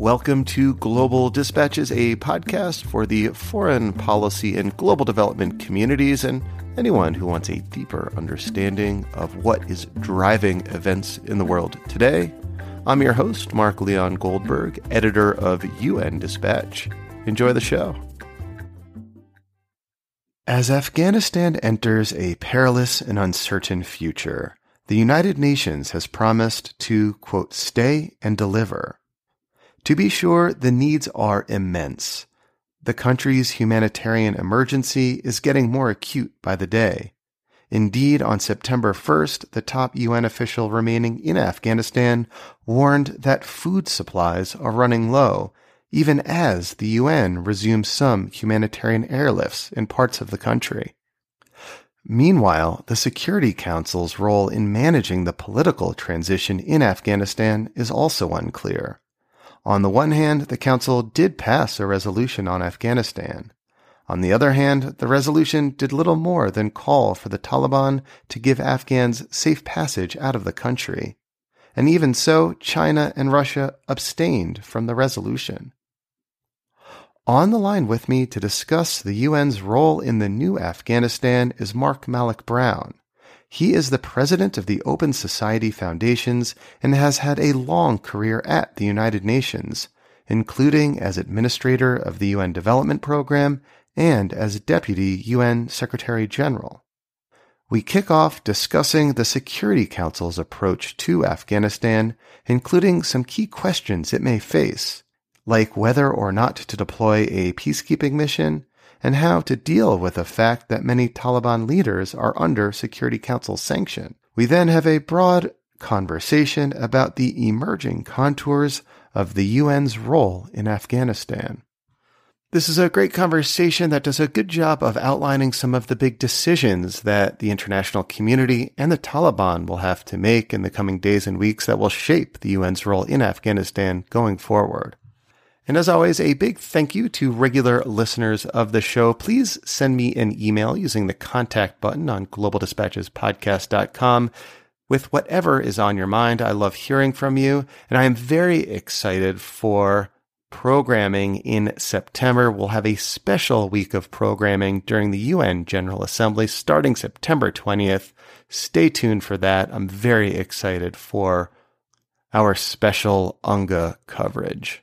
Welcome to Global Dispatches, a podcast for the foreign policy and global development communities and anyone who wants a deeper understanding of what is driving events in the world today. I'm your host, Mark Leon Goldberg, editor of UN Dispatch. Enjoy the show. As Afghanistan enters a perilous and uncertain future, the United Nations has promised to, quote, stay and deliver to be sure, the needs are immense. The country's humanitarian emergency is getting more acute by the day. Indeed, on September 1st, the top UN official remaining in Afghanistan warned that food supplies are running low, even as the UN resumes some humanitarian airlifts in parts of the country. Meanwhile, the Security Council's role in managing the political transition in Afghanistan is also unclear. On the one hand, the Council did pass a resolution on Afghanistan. On the other hand, the resolution did little more than call for the Taliban to give Afghans safe passage out of the country. And even so, China and Russia abstained from the resolution. On the line with me to discuss the UN's role in the new Afghanistan is Mark Malloch Brown. He is the president of the Open Society Foundations and has had a long career at the United Nations, including as administrator of the UN Development Program and as deputy UN Secretary General. We kick off discussing the Security Council's approach to Afghanistan, including some key questions it may face, like whether or not to deploy a peacekeeping mission and how to deal with the fact that many Taliban leaders are under Security Council sanction. We then have a broad conversation about the emerging contours of the UN's role in Afghanistan. This is a great conversation that does a good job of outlining some of the big decisions that the international community and the Taliban will have to make in the coming days and weeks that will shape the UN's role in Afghanistan going forward. And as always, a big thank you to regular listeners of the show. Please send me an email using the contact button on globaldispatchespodcast.com with whatever is on your mind. I love hearing from you, and I am very excited for programming in September. We'll have a special week of programming during the UN General Assembly starting September 20th. Stay tuned for that. I'm very excited for our special UNGA coverage.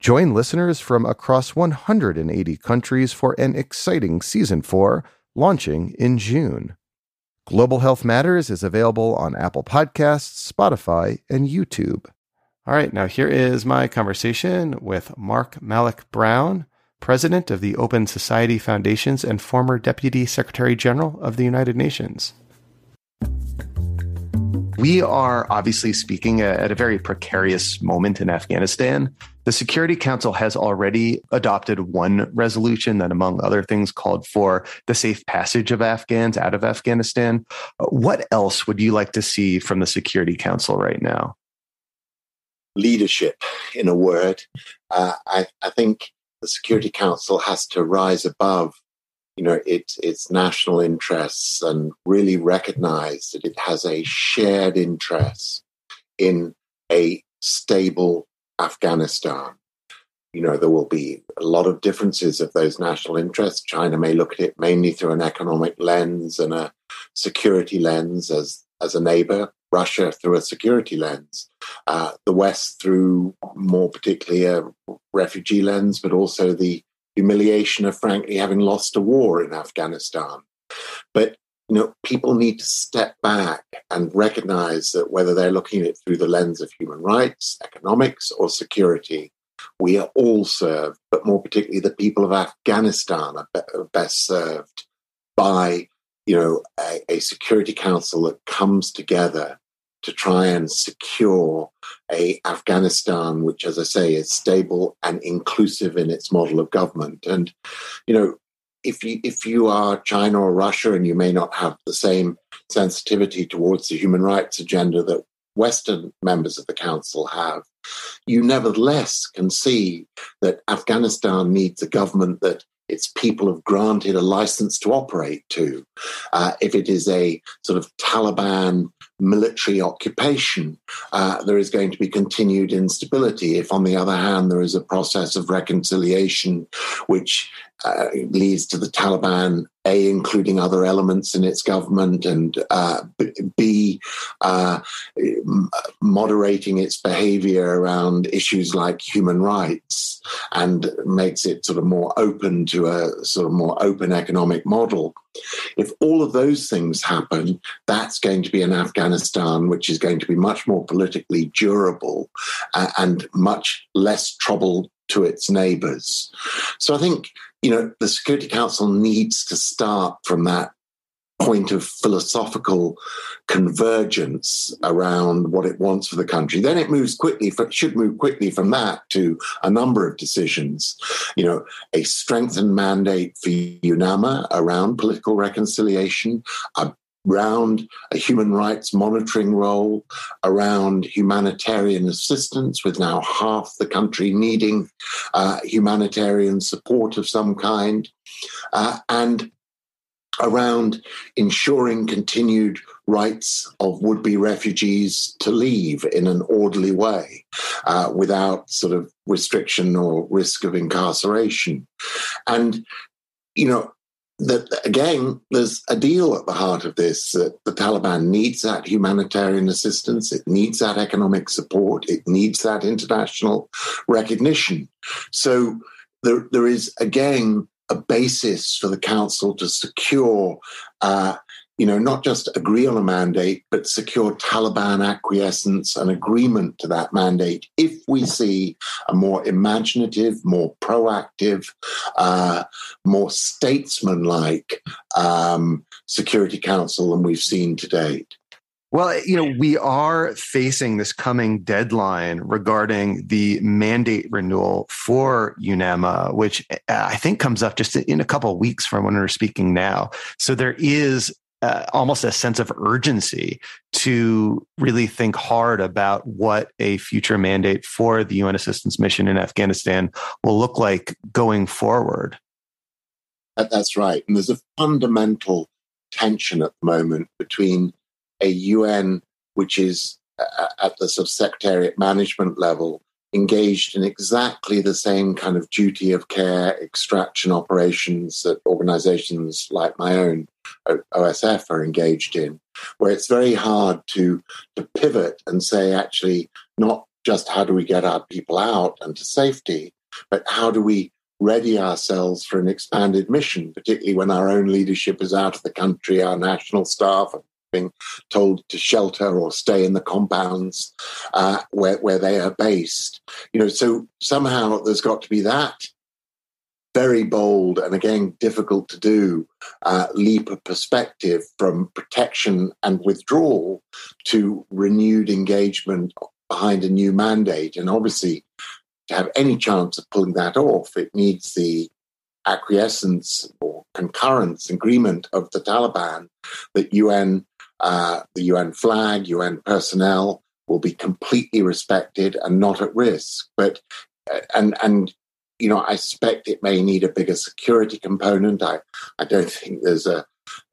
Join listeners from across 180 countries for an exciting season 4 launching in June. Global Health Matters is available on Apple Podcasts, Spotify, and YouTube. All right, now here is my conversation with Mark Malloch Brown, president of the Open Society Foundations and former Deputy Secretary General of the United Nations. We are obviously speaking at a very precarious moment in Afghanistan. The Security Council has already adopted one resolution that, among other things, called for the safe passage of Afghans out of Afghanistan. What else would you like to see from the Security Council right now? Leadership, in a word. Uh, I, I think the Security Council has to rise above you know its its national interests and really recognize that it has a shared interest in a stable Afghanistan. You know, there will be a lot of differences of those national interests. China may look at it mainly through an economic lens and a security lens as, as a neighbor, Russia through a security lens, uh, the West through more particularly a refugee lens, but also the humiliation of frankly having lost a war in Afghanistan. But you know, people need to step back and recognize that whether they're looking at it through the lens of human rights, economics, or security, we are all served, but more particularly the people of Afghanistan are, best served by, you know, a, a security council that comes together to try and secure a Afghanistan, which, as I say, is stable and inclusive in its model of government. And, you know, if you if you are China or Russia and you may not have the same sensitivity towards the human rights agenda that Western members of the council have, you nevertheless can see that Afghanistan needs a government that its people have granted a license to operate to. Uh, if it is a sort of Taliban military occupation, uh, there is going to be continued instability. If, on the other hand, there is a process of reconciliation which uh, leads to the Taliban, A, including other elements in its government, and uh, B, uh, moderating its behavior around issues like human rights and makes it sort of more open to a sort of more open economic model. If all of those things happen, that's going to be an Afghanistan which is going to be much more politically durable uh, and much less trouble to its neighbors. So I think you know, the Security Council needs to start from that point of philosophical convergence around what it wants for the country. Then it moves quickly, should move quickly from that to a number of decisions. You know, a strengthened mandate for UNAMA around political reconciliation, a around a human rights monitoring role, around humanitarian assistance, with now half the country needing uh, humanitarian support of some kind, uh, and around ensuring continued rights of would be refugees to leave in an orderly way uh, without sort of restriction or risk of incarceration. And, you know, that again, there's a deal at the heart of this. That the Taliban needs that humanitarian assistance, it needs that economic support, it needs that international recognition. So there, there is again a basis for the council to secure uh, you know, not just agree on a mandate, but secure Taliban acquiescence and agreement to that mandate if we see a more imaginative, more proactive, uh, more statesman-like um, Security Council than we've seen to date. Well, you know, we are facing this coming deadline regarding the mandate renewal for UNAMA, which uh, I think comes up just in a couple of weeks from when we're speaking now. So there is uh, almost a sense of urgency to really think hard about what a future mandate for the UN assistance mission in Afghanistan will look like going forward. That's right. And there's a fundamental tension at the moment between a UN which is uh, at the sort of secretariat management level engaged in exactly the same kind of duty of care extraction operations that organizations like my own OSF are engaged in, where it's very hard to, to pivot and say, actually, not just how do we get our people out and to safety, but how do we ready ourselves for an expanded mission, particularly when our own leadership is out of the country, our national staff being told to shelter or stay in the compounds uh, where, where they are based. You know, so somehow there's got to be that very bold and again difficult to do uh, leap of perspective from protection and withdrawal to renewed engagement behind a new mandate. And obviously, to have any chance of pulling that off, it needs the acquiescence or concurrence agreement of the Taliban that UN uh, the UN flag, UN personnel will be completely respected and not at risk. But uh, and and you know, I suspect it may need a bigger security component. I I don't think there's a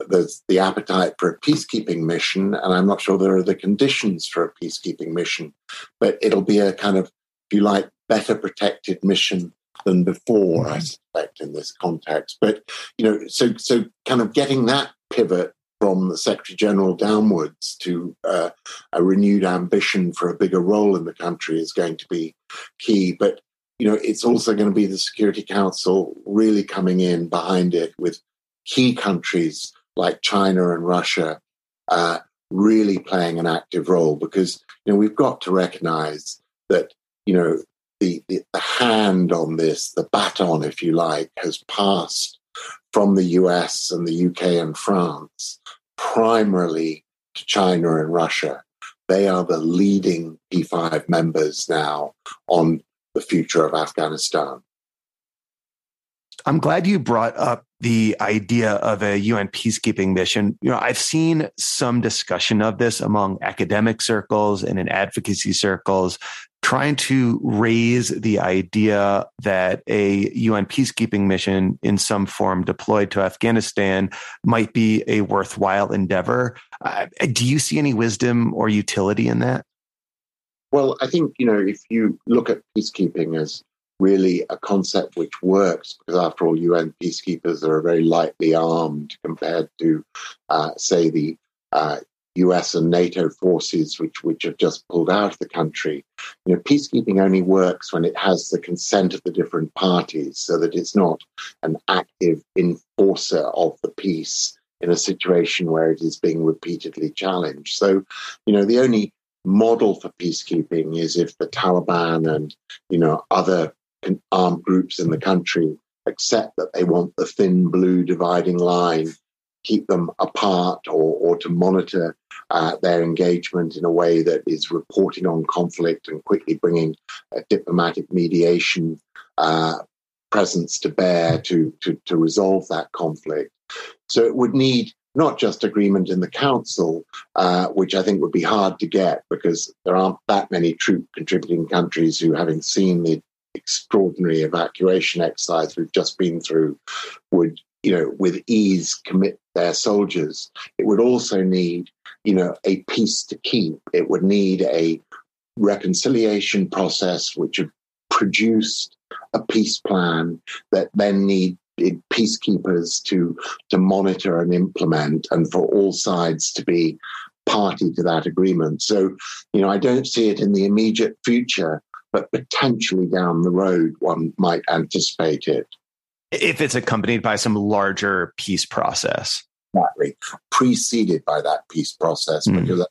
there's the appetite for a peacekeeping mission, and I'm not sure there are the conditions for a peacekeeping mission. But it'll be a kind of, if you like, better protected mission than before, I suspect, in this context. But you know, so so kind of getting that pivot from the Secretary General downwards to uh, a renewed ambition for a bigger role in the country is going to be key. But you know, it's also going to be the Security Council really coming in behind it with key countries like China and Russia uh, really playing an active role because you know we've got to recognise that you know the, the the hand on this, the baton, if you like, has passed from the US and the UK and France primarily to China and Russia. they are the leading P5 members now on the future of Afghanistan. I'm glad you brought up the idea of a UN peacekeeping mission. You know, I've seen some discussion of this among academic circles and in advocacy circles, trying to raise the idea that a UN peacekeeping mission in some form deployed to Afghanistan might be a worthwhile endeavor. Uh, do you see any wisdom or utility in that? Well, I think, you know, if you look at peacekeeping as really a concept which works because, after all, UN peacekeepers are very lightly armed compared to, uh, say, the uh, US and NATO forces which, which have just pulled out of the country. You know, peacekeeping only works when it has the consent of the different parties so that it's not an active enforcer of the peace in a situation where it is being repeatedly challenged. So, you know, the only model for peacekeeping is if the Taliban and, you know, other armed groups in the country accept that they want the thin blue dividing line, keep them apart, or, or to monitor uh, their engagement in a way that is reporting on conflict and quickly bringing a diplomatic mediation uh, presence to bear to, to, to resolve that conflict. So it would need not just agreement in the council, uh, which I think would be hard to get because there aren't that many troop contributing countries who, having seen the extraordinary evacuation exercise we've just been through would you know with ease commit their soldiers. It would also need you know a peace to keep. It would need a reconciliation process which had produced a peace plan that then need peacekeepers to to monitor and implement and for all sides to be party to that agreement. So you know i don't see it in the immediate future but potentially down the road, one might anticipate it. If it's accompanied by some larger peace process. Exactly. Preceded by that peace process, mm. because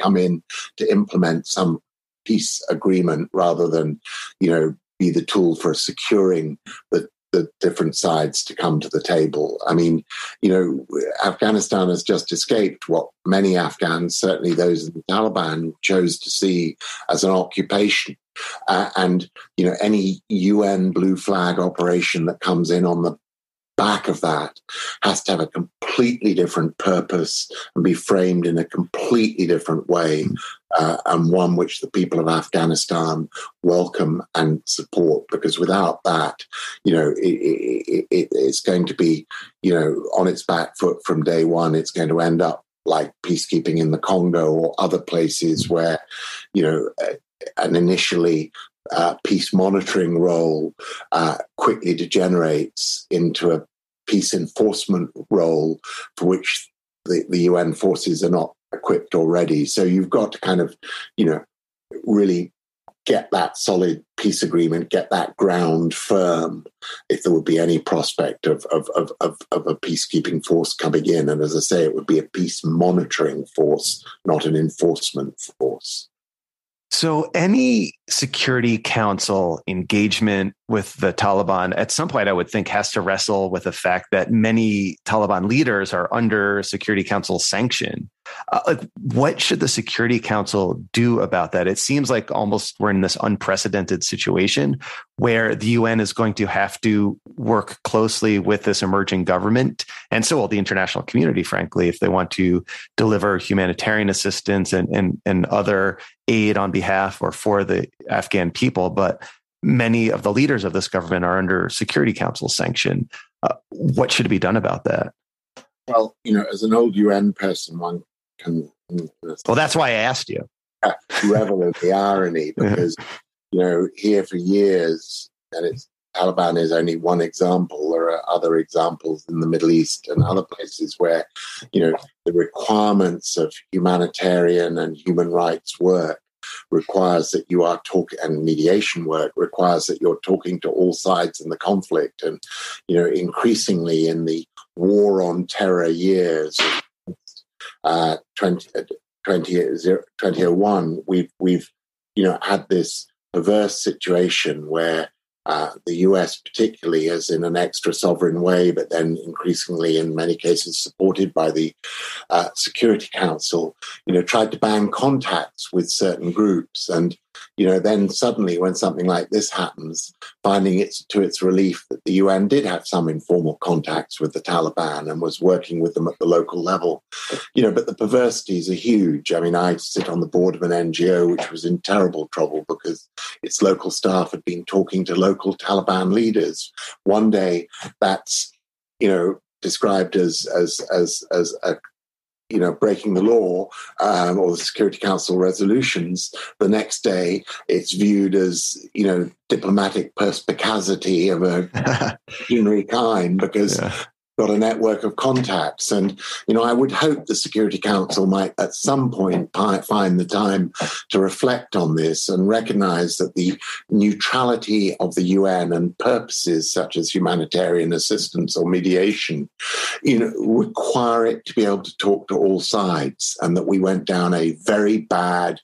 come in to implement some peace agreement rather than, you know, be the tool for securing the the different sides to come to the table. I mean, you know, Afghanistan has just escaped what many Afghans, certainly those in the Taliban, chose to see as an occupation. Uh, and, you know, any UN blue flag operation that comes in on the back of that has to have a completely different purpose and be framed in a completely different way, uh, and one which the people of Afghanistan welcome and support. Because without that, you know, it, it, it, it's going to be, you know, on its back foot from day one. It's going to end up like peacekeeping in the Congo or other places where, you know, uh, an initially uh, peace monitoring role uh, quickly degenerates into a peace enforcement role for which the, the UN forces are not equipped already. So you've got to kind of, you know, really get that solid peace agreement, get that ground firm if there would be any prospect of, of, of, of, of a peacekeeping force coming in. And as I say, it would be a peace monitoring force, not an enforcement force. So, any Security Council engagement with the Taliban at some point, I would think, has to wrestle with the fact that many Taliban leaders are under Security Council sanction. Uh, like, what should the Security Council do about that? It seems like almost we're in this unprecedented situation where the UN is going to have to work closely with this emerging government, and so will the international community, frankly, if they want to deliver humanitarian assistance and and, and other aid on behalf or for the Afghan people. But many of the leaders of this government are under Security Council sanction. Uh, what should be done about that? Well, you know, as an old UN person, one Well, that's why I asked you. Ah, revel in the irony because, you know, here for years, and it's Taliban is only one example. There are other examples in the Middle East and other places where, you know, the requirements of humanitarian and human rights work requires that you are talking and mediation work requires that you're talking to all sides in the conflict and you know increasingly in the war on terror years uh, 20, 20, 2001 we've we've you know had this perverse situation where uh, the US, particularly, as in an extra sovereign way, but then increasingly, in many cases, supported by the uh, Security Council, you know, tried to ban contacts with certain groups. And you know, then suddenly when something like this happens, finding it to its relief that the UN did have some informal contacts with the Taliban and was working with them at the local level, you know, but the perversities are huge. I mean, I sit on the board of an NGO which was in terrible trouble because its local staff had been talking to local Taliban leaders. One day that's, you know, described as as as as a you know, breaking the law um, or the Security Council resolutions, the next day it's viewed as, you know, diplomatic perspicacity of a extraordinary kind because yeah got a network of contacts. And, you know, I would hope the Security Council might at some point find the time to reflect on this and recognize that the neutrality of the UN and purposes such as humanitarian assistance or mediation, you know, require it to be able to talk to all sides and that we went down a very bad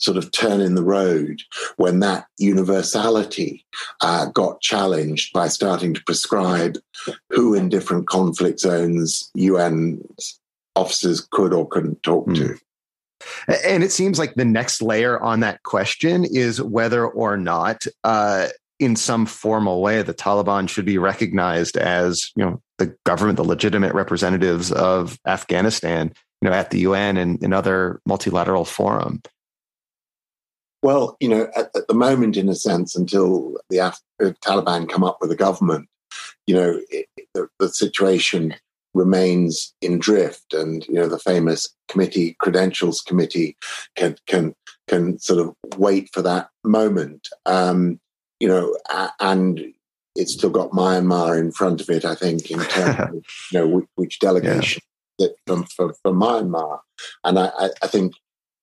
sort of turn in the road when that universality uh, got challenged by starting to prescribe who in different conflict zones UN officers could or couldn't talk mm. to. And it seems like the next layer on that question is whether or not, uh, in some formal way, the Taliban should be recognized as, you know, the government, the legitimate representatives of Afghanistan, you know, at the UN and in other multilateral forum. Well, you know, at, at, the moment, in a sense, until the Af- uh, Taliban come up with a government, you know, it, the, the, situation remains in drift, and you know, the famous committee, credentials committee, can can can sort of wait for that moment. Um, you know, and it's still got Myanmar in front of it. I think in terms of you know which, which delegation yeah. that from, from, from Myanmar, and I, I think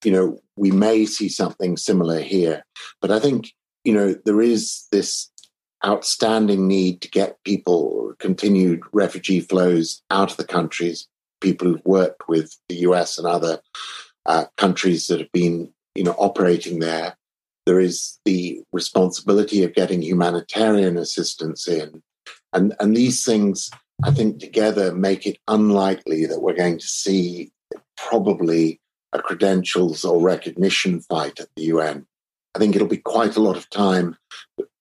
you know, we may see something similar here. But I think, you know, there is this outstanding need to get people, continued refugee flows out of the countries, people who've worked with the US and other uh, countries that have been, you know, operating there. There is the responsibility of getting humanitarian assistance in. And, and these things, I think, together make it unlikely that we're going to see probably a credentials or recognition fight at the UN. I think it'll be quite a lot of time,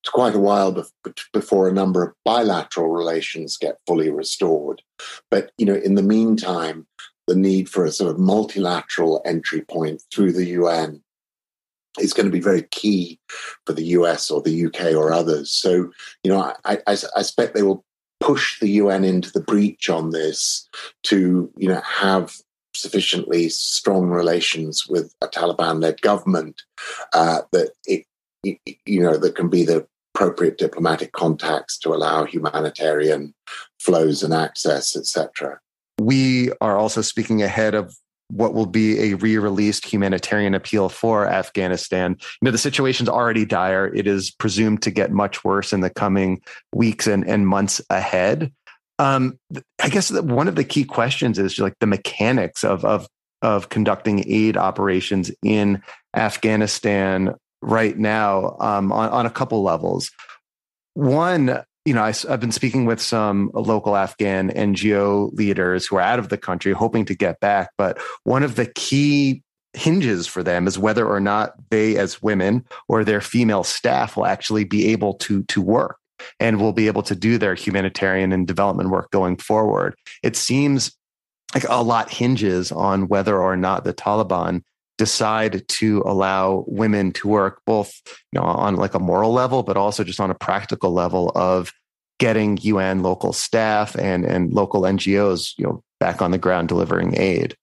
quite a while before a number of bilateral relations get fully restored. But you know, in the meantime, the need for a sort of multilateral entry point through the UN is going to be very key for the US or the UK or others. So, you know, I, I, I expect they will push the UN into the breach on this to, you know, have sufficiently strong relations with a Taliban-led government uh, that it, you know, that can be the appropriate diplomatic contacts to allow humanitarian flows and access, etc. We are also speaking ahead of what will be a re-released humanitarian appeal for Afghanistan. You know, the situation's already dire. It is presumed to get much worse in the coming weeks and, and months ahead. Um, I guess one of the key questions is like the mechanics of of of conducting aid operations in Afghanistan right now um, on, on a couple levels. One, you know, I, have been speaking with some local Afghan NGO leaders who are out of the country hoping to get back. But one of the key hinges for them is whether or not they, as women or their female staff, will actually be able to to work and will be able to do their humanitarian and development work going forward. It seems like a lot hinges on whether or not the Taliban decide to allow women to work both you know on like a moral level but also just on a practical level of getting UN local staff and and local NGOs you know back on the ground delivering aid.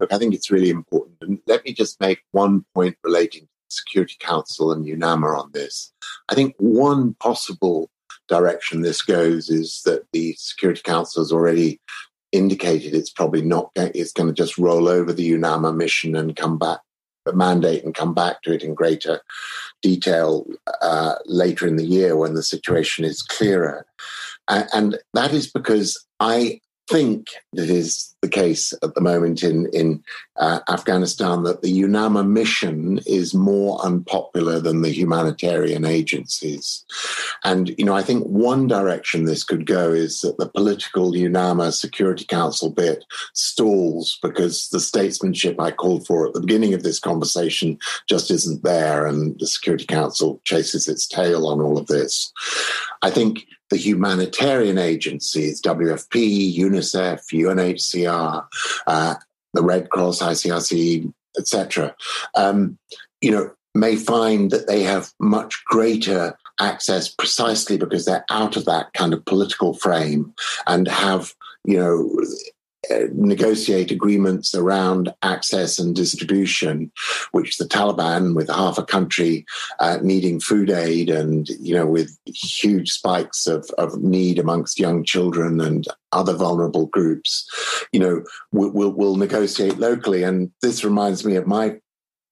Look, I think it's really important. And let me just make one point relating Security Council and UNAMA on this. I think one possible direction this goes is that the Security Council has already indicated it's probably not going, it's going to just roll over the UNAMA mission and come back the mandate and come back to it in greater detail uh, later in the year when the situation is clearer. And, and that is because I think that is the case at the moment in in uh, Afghanistan that the UNAMA mission is more unpopular than the humanitarian agencies, and you know I think one direction this could go is that the political UNAMA Security Council bit stalls because the statesmanship I called for at the beginning of this conversation just isn't there, and the Security Council chases its tail on all of this. I think the humanitarian agencies, WFP, UNICEF, UNHCR, uh, the Red Cross, ICRC, etc., um, you know, may find that they have much greater access precisely because they're out of that kind of political frame and have, you know, negotiate agreements around access and distribution, which the Taliban, with half a country uh, needing food aid and you know with huge spikes of, of need amongst young children and other vulnerable groups, you know, will will, will negotiate locally. And this reminds me of my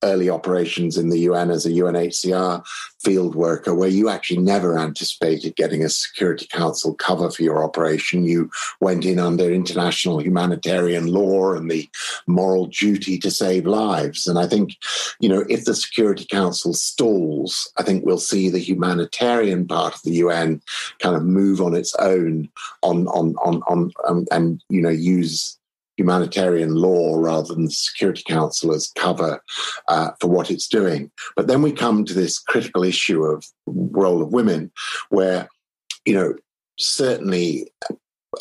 early operations in the UN as a UNHCR field worker, where you actually never anticipated getting a Security Council cover for your operation. You went in under international humanitarian law and the moral duty to save lives. And I think, you know, if the Security Council stalls, I think we'll see the humanitarian part of the UN kind of move on its own on on on on um, and you know use humanitarian law rather than the Security Council as cover uh, for what it's doing. But then we come to this critical issue of role of women, where you know certainly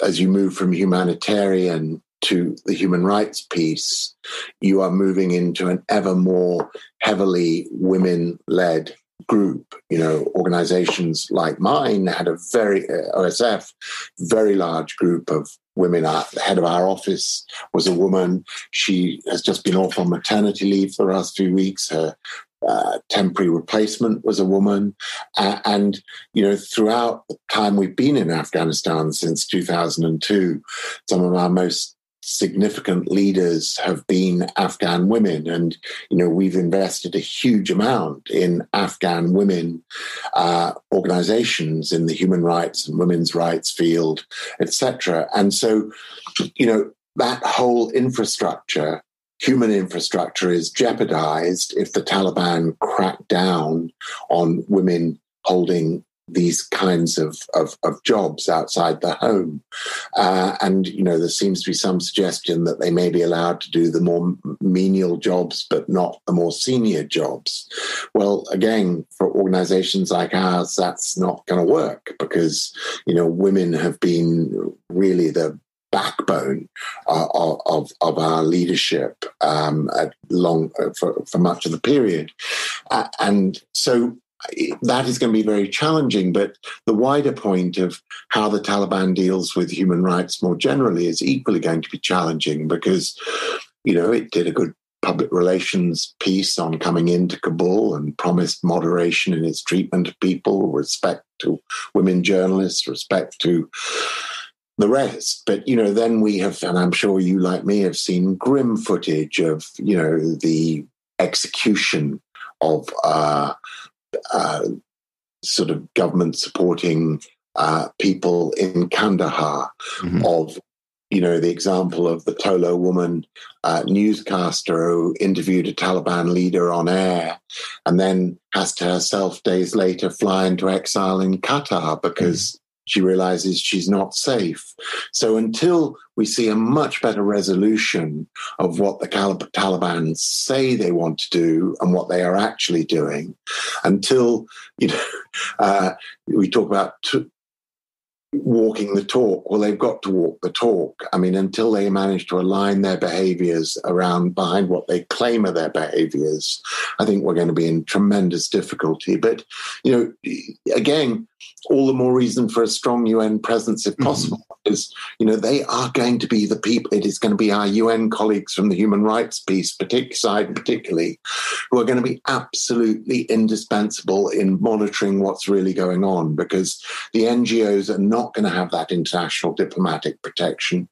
as you move from humanitarian to the human rights piece, you are moving into an ever more heavily women led group. You know, organizations like mine had a very, uh, OSF, very large group of women. the head of our office was a woman. She has just been off on maternity leave for the last few weeks. Her uh, temporary replacement was a woman. Uh, and, you know, throughout the time we've been in Afghanistan since 2002, some of our most significant leaders have been Afghan women. And, you know, we've invested a huge amount in Afghan women uh, organizations in the human rights and women's rights field, etc. And so, you know, that whole infrastructure human infrastructure is jeopardized if the Taliban crack down on women holding these kinds of, of, of, jobs outside the home. Uh, and, you know, there seems to be some suggestion that they may be allowed to do the more menial jobs, but not the more senior jobs. Well, again, for organizations like ours, that's not going to work because, you know, women have been really the backbone uh, of, of our leadership um, long uh, for, for much of the period. Uh, and so that is going to be very challenging. But the wider point of how the Taliban deals with human rights more generally is equally going to be challenging because, you know, it did a good public relations piece on coming into Kabul and promised moderation in its treatment of people, respect to women journalists, respect to the rest. But, you know, then we have, and I'm sure you, like me, have seen grim footage of, you know, the execution of uh, uh, sort of government supporting uh, people in Kandahar mm-hmm. of you know the example of the Tolo woman uh, newscaster who interviewed a Taliban leader on air and then has to herself days later fly into exile in Qatar because she realizes she's not safe. So until we see a much better resolution of what the Taliban say they want to do and what they are actually doing, until you know uh, we talk about t- walking the talk. Well, they've got to walk the talk. I mean, until they manage to align their behaviors around behind what they claim are their behaviors, I think we're going to be in tremendous difficulty. But, you know, again, all the more reason for a strong UN presence if mm-hmm. possible. Mm-hmm. Because, you know, they are going to be the people, it is going to be our UN colleagues from the human rights piece, particular side particularly, who are going to be absolutely indispensable in monitoring what's really going on because the NGOs are not going to have that international diplomatic protection.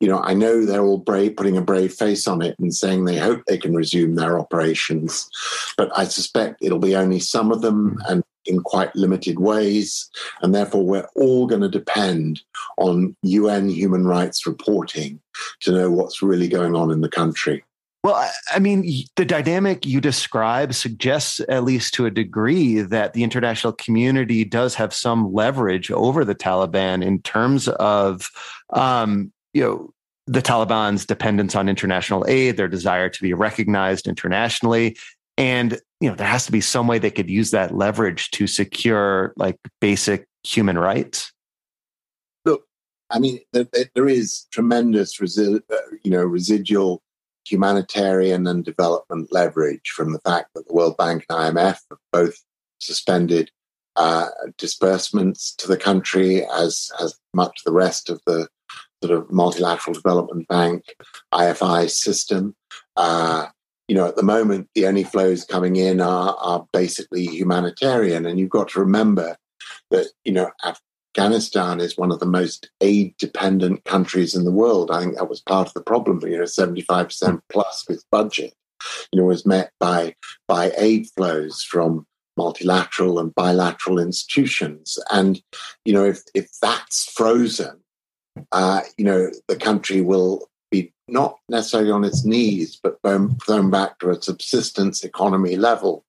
You know, I know they're all brave, putting a brave face on it and saying they hope they can resume their operations, but I suspect it'll be only some of them and in quite limited ways. And therefore, we're all going to depend on UN human rights reporting to know what's really going on in the country. Well, I mean, the dynamic you describe suggests, at least to a degree, that the international community does have some leverage over the Taliban in terms of, um, you know, the Taliban's dependence on international aid, their desire to be recognized internationally, and you know, there has to be some way they could use that leverage to secure like basic human rights. Look, I mean, there, there is tremendous, resi- uh, you know, residual humanitarian and development leverage from the fact that the World Bank and IMF have both suspended uh, disbursements to the country, as as much the rest of the sort of multilateral development bank IFI system. Uh, you know, at the moment, the only flows coming in are, are basically humanitarian, and you've got to remember that you know Afghanistan is one of the most aid dependent countries in the world. I think that was part of the problem. You know, 75% plus with budget, you know, was met by, by aid flows from multilateral and bilateral institutions. And, you know, if, if that's frozen, uh, you know, the country will be not necessarily on its knees, but thrown back to a subsistence economy level.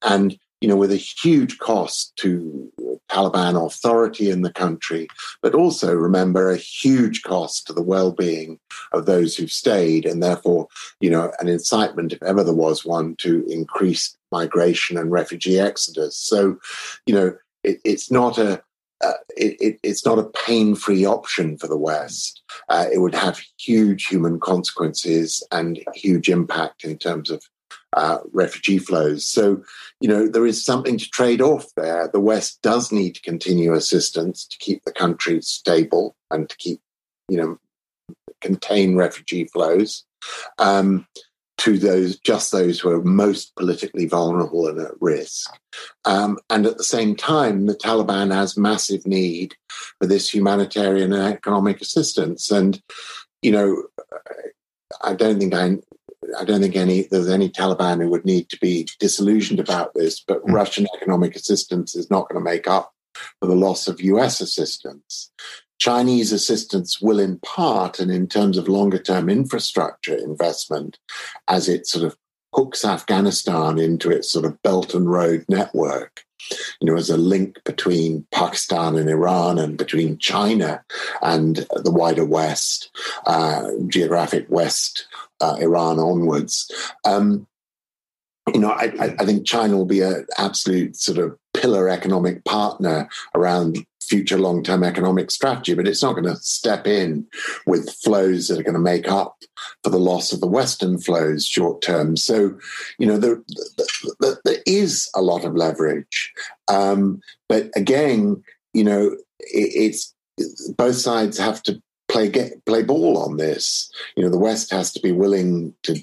And you know, with a huge cost to Taliban authority in the country, but also remember a huge cost to the well-being of those who've stayed, and therefore, you know, an incitement, if ever there was one, to increase migration and refugee exodus. So, you know, it, it's not a uh, it, it, it's not a pain-free option for the West. Uh, it would have huge human consequences and huge impact in terms of uh, refugee flows. So, you know, there is something to trade off there. The West does need to continue assistance to keep the country stable and to keep, you know, contain refugee flows um, to those just those who are most politically vulnerable and at risk. Um, and at the same time, the Taliban has massive need for this humanitarian and economic assistance. And you know, I don't think I I don't think any there's any Taliban who would need to be disillusioned about this, but mm. Russian economic assistance is not going to make up for the loss of US assistance. Chinese assistance will, in part, and in terms of longer term infrastructure investment, as it sort of hooks Afghanistan into its sort of Belt and Road network, you know, as a link between Pakistan and Iran and between China and the wider West, uh, geographic West uh, Iran onwards. Um, you know, I, I, think China will be an absolute sort of pillar economic partner around future long term economic strategy, but it's not going to step in with flows that are going to make up for the loss of the Western flows short term. So, you know, there, there, there is a lot of leverage. Um, but again, you know, it, it's both sides have to play get, play ball on this. You know, the West has to be willing to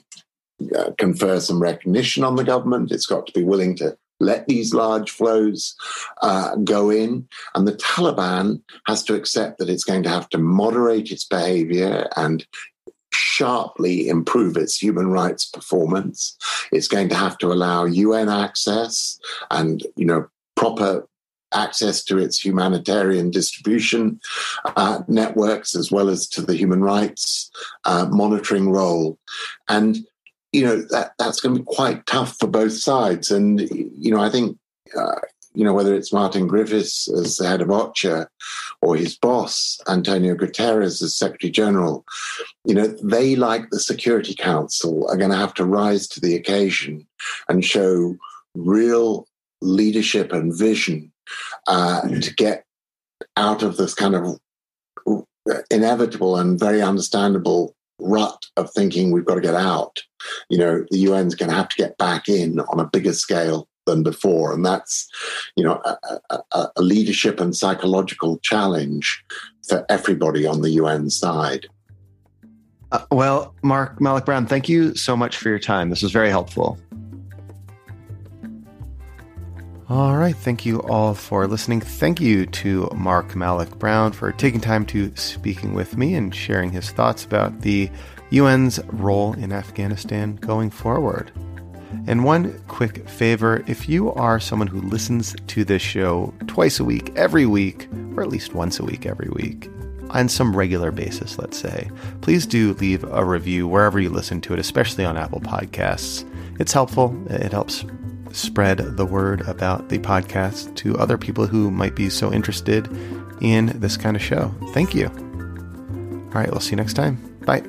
uh, confer some recognition on the government. It's got to be willing to let these large flows uh, go in. And the Taliban has to accept that it's going to have to moderate its behavior and sharply improve its human rights performance. It's going to have to allow UN access and, you know, proper access to its humanitarian distribution uh, networks as well as to the human rights uh, monitoring role. And, you know, that, that's going to be quite tough for both sides. And, you know, I think, uh, you know, whether it's Martin Griffiths as the head of OCHA or his boss, Antonio Guterres as Secretary General, you know, they, like the Security Council, are going to have to rise to the occasion and show real leadership and vision uh, to get out of this kind of inevitable and very understandable rut of thinking we've got to get out. You know, the UN's going to have to get back in on a bigger scale than before. And that's, you know, a, a, a leadership and psychological challenge for everybody on the UN side. Uh, well, Mark Malloch Brown, thank you so much for your time. This was very helpful. All right. Thank you all for listening. Thank you to Mark Malloch Brown for taking time to speaking with me and sharing his thoughts about the UN's role in Afghanistan going forward. And one quick favor if you are someone who listens to this show twice a week, every week, or at least once a week, every week, on some regular basis, let's say, please do leave a review wherever you listen to it, especially on Apple Podcasts. It's helpful. It helps spread the word about the podcast to other people who might be so interested in this kind of show. Thank you. All right, we'll see you next time. Bye.